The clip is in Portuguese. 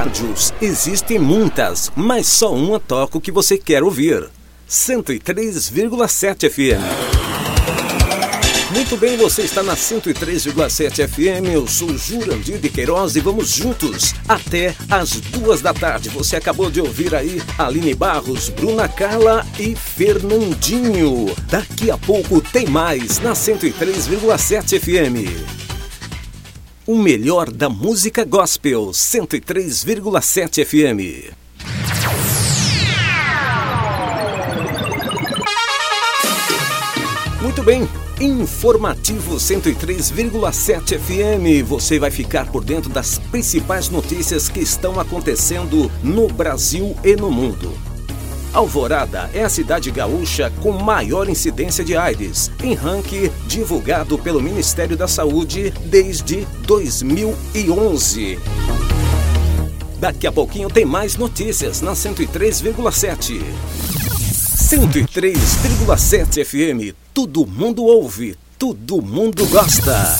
rádios, existem muitas, mas só uma toca o que você quer ouvir. 103,7 FM. Muito bem, você está na 103,7 FM. Eu sou Jurandir de Queiroz e vamos juntos até as duas da tarde. Você acabou de ouvir aí Aline Barros, Bruna Carla e Fernandinho. Daqui a pouco tem mais na 103,7 FM. O melhor da música gospel 103,7 FM. Muito bem, Informativo 103,7 FM. Você vai ficar por dentro das principais notícias que estão acontecendo no Brasil e no mundo. Alvorada é a cidade gaúcha com maior incidência de AIDS, em ranking divulgado pelo Ministério da Saúde desde 2011. Daqui a pouquinho tem mais notícias na 103,7. 103,7 FM. Todo mundo ouve, todo mundo gosta.